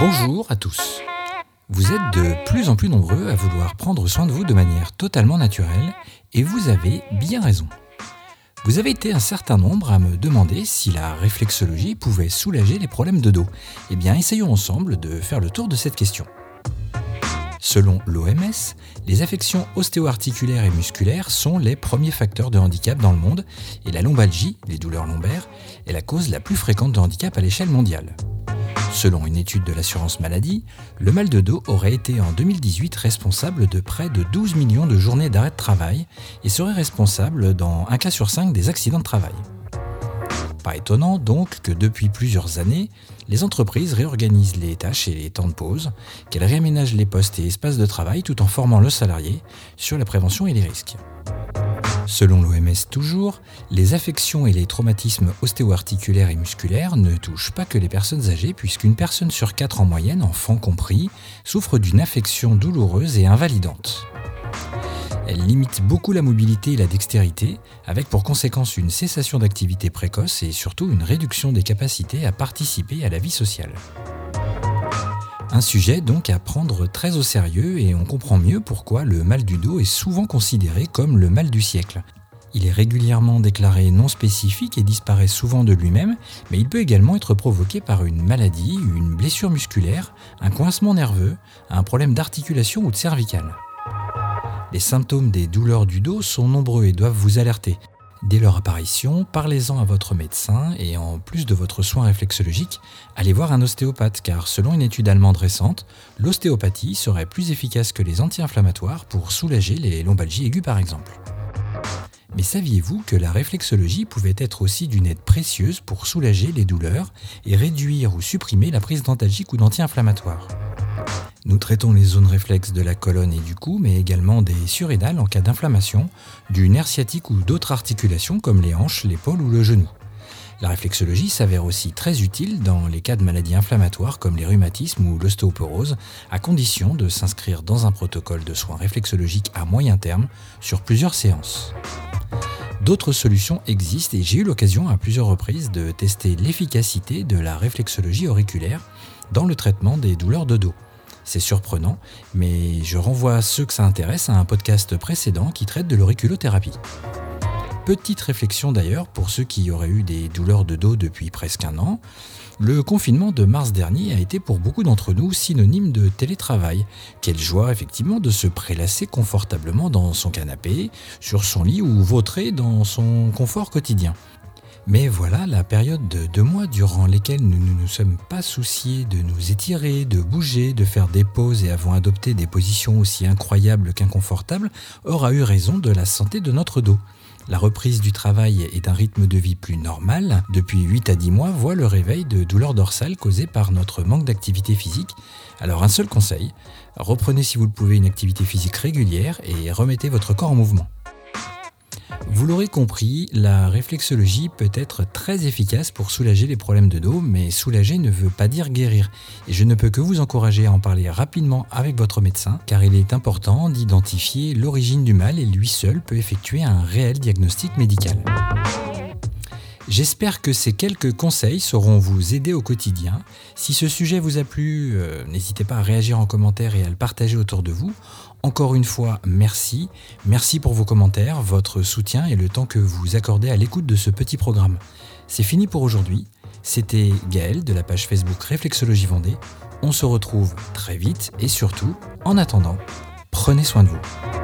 Bonjour à tous. Vous êtes de plus en plus nombreux à vouloir prendre soin de vous de manière totalement naturelle et vous avez bien raison. Vous avez été un certain nombre à me demander si la réflexologie pouvait soulager les problèmes de dos. Eh bien, essayons ensemble de faire le tour de cette question. Selon l'OMS, les affections ostéo-articulaires et musculaires sont les premiers facteurs de handicap dans le monde et la lombalgie, les douleurs lombaires, est la cause la plus fréquente de handicap à l'échelle mondiale. Selon une étude de l'assurance maladie, le mal de dos aurait été en 2018 responsable de près de 12 millions de journées d'arrêt de travail et serait responsable dans un cas sur cinq des accidents de travail. Pas étonnant donc que depuis plusieurs années, les entreprises réorganisent les tâches et les temps de pause, qu'elles réaménagent les postes et espaces de travail tout en formant le salarié sur la prévention et les risques. Selon l'OMS toujours, les affections et les traumatismes ostéo-articulaires et musculaires ne touchent pas que les personnes âgées puisqu'une personne sur quatre en moyenne, enfants compris, souffre d'une affection douloureuse et invalidante. Elle limite beaucoup la mobilité et la dextérité, avec pour conséquence une cessation d'activité précoce et surtout une réduction des capacités à participer à la vie sociale. Un sujet donc à prendre très au sérieux et on comprend mieux pourquoi le mal du dos est souvent considéré comme le mal du siècle. Il est régulièrement déclaré non spécifique et disparaît souvent de lui-même, mais il peut également être provoqué par une maladie, une blessure musculaire, un coincement nerveux, un problème d'articulation ou de cervicale. Les symptômes des douleurs du dos sont nombreux et doivent vous alerter. Dès leur apparition, parlez-en à votre médecin et en plus de votre soin réflexologique, allez voir un ostéopathe car selon une étude allemande récente, l'ostéopathie serait plus efficace que les anti-inflammatoires pour soulager les lombalgies aiguës par exemple. Mais saviez-vous que la réflexologie pouvait être aussi d'une aide précieuse pour soulager les douleurs et réduire ou supprimer la prise d'antalgiques ou d'anti-inflammatoires? Nous traitons les zones réflexes de la colonne et du cou, mais également des surrénales en cas d'inflammation, du nerf sciatique ou d'autres articulations comme les hanches, l'épaule ou le genou. La réflexologie s'avère aussi très utile dans les cas de maladies inflammatoires comme les rhumatismes ou l'ostéoporose, à condition de s'inscrire dans un protocole de soins réflexologiques à moyen terme sur plusieurs séances. D'autres solutions existent et j'ai eu l'occasion à plusieurs reprises de tester l'efficacité de la réflexologie auriculaire dans le traitement des douleurs de dos. C'est surprenant, mais je renvoie ceux que ça intéresse à un podcast précédent qui traite de l'auriculothérapie. Petite réflexion d'ailleurs pour ceux qui auraient eu des douleurs de dos depuis presque un an. Le confinement de mars dernier a été pour beaucoup d'entre nous synonyme de télétravail. Quelle joie effectivement de se prélasser confortablement dans son canapé, sur son lit ou vautrer dans son confort quotidien. Mais voilà la période de deux mois durant lesquels nous ne nous sommes pas souciés de nous étirer, de bouger, de faire des pauses et avons adopté des positions aussi incroyables qu'inconfortables, aura eu raison de la santé de notre dos. La reprise du travail et d'un rythme de vie plus normal, depuis 8 à 10 mois, voit le réveil de douleurs dorsales causées par notre manque d'activité physique. Alors un seul conseil, reprenez si vous le pouvez une activité physique régulière et remettez votre corps en mouvement. Vous l'aurez compris, la réflexologie peut être très efficace pour soulager les problèmes de dos, mais soulager ne veut pas dire guérir. Et je ne peux que vous encourager à en parler rapidement avec votre médecin, car il est important d'identifier l'origine du mal et lui seul peut effectuer un réel diagnostic médical. J'espère que ces quelques conseils sauront vous aider au quotidien. Si ce sujet vous a plu, euh, n'hésitez pas à réagir en commentaire et à le partager autour de vous. Encore une fois, merci. Merci pour vos commentaires, votre soutien et le temps que vous accordez à l'écoute de ce petit programme. C'est fini pour aujourd'hui. C'était Gaël de la page Facebook Réflexologie Vendée. On se retrouve très vite et surtout, en attendant, prenez soin de vous.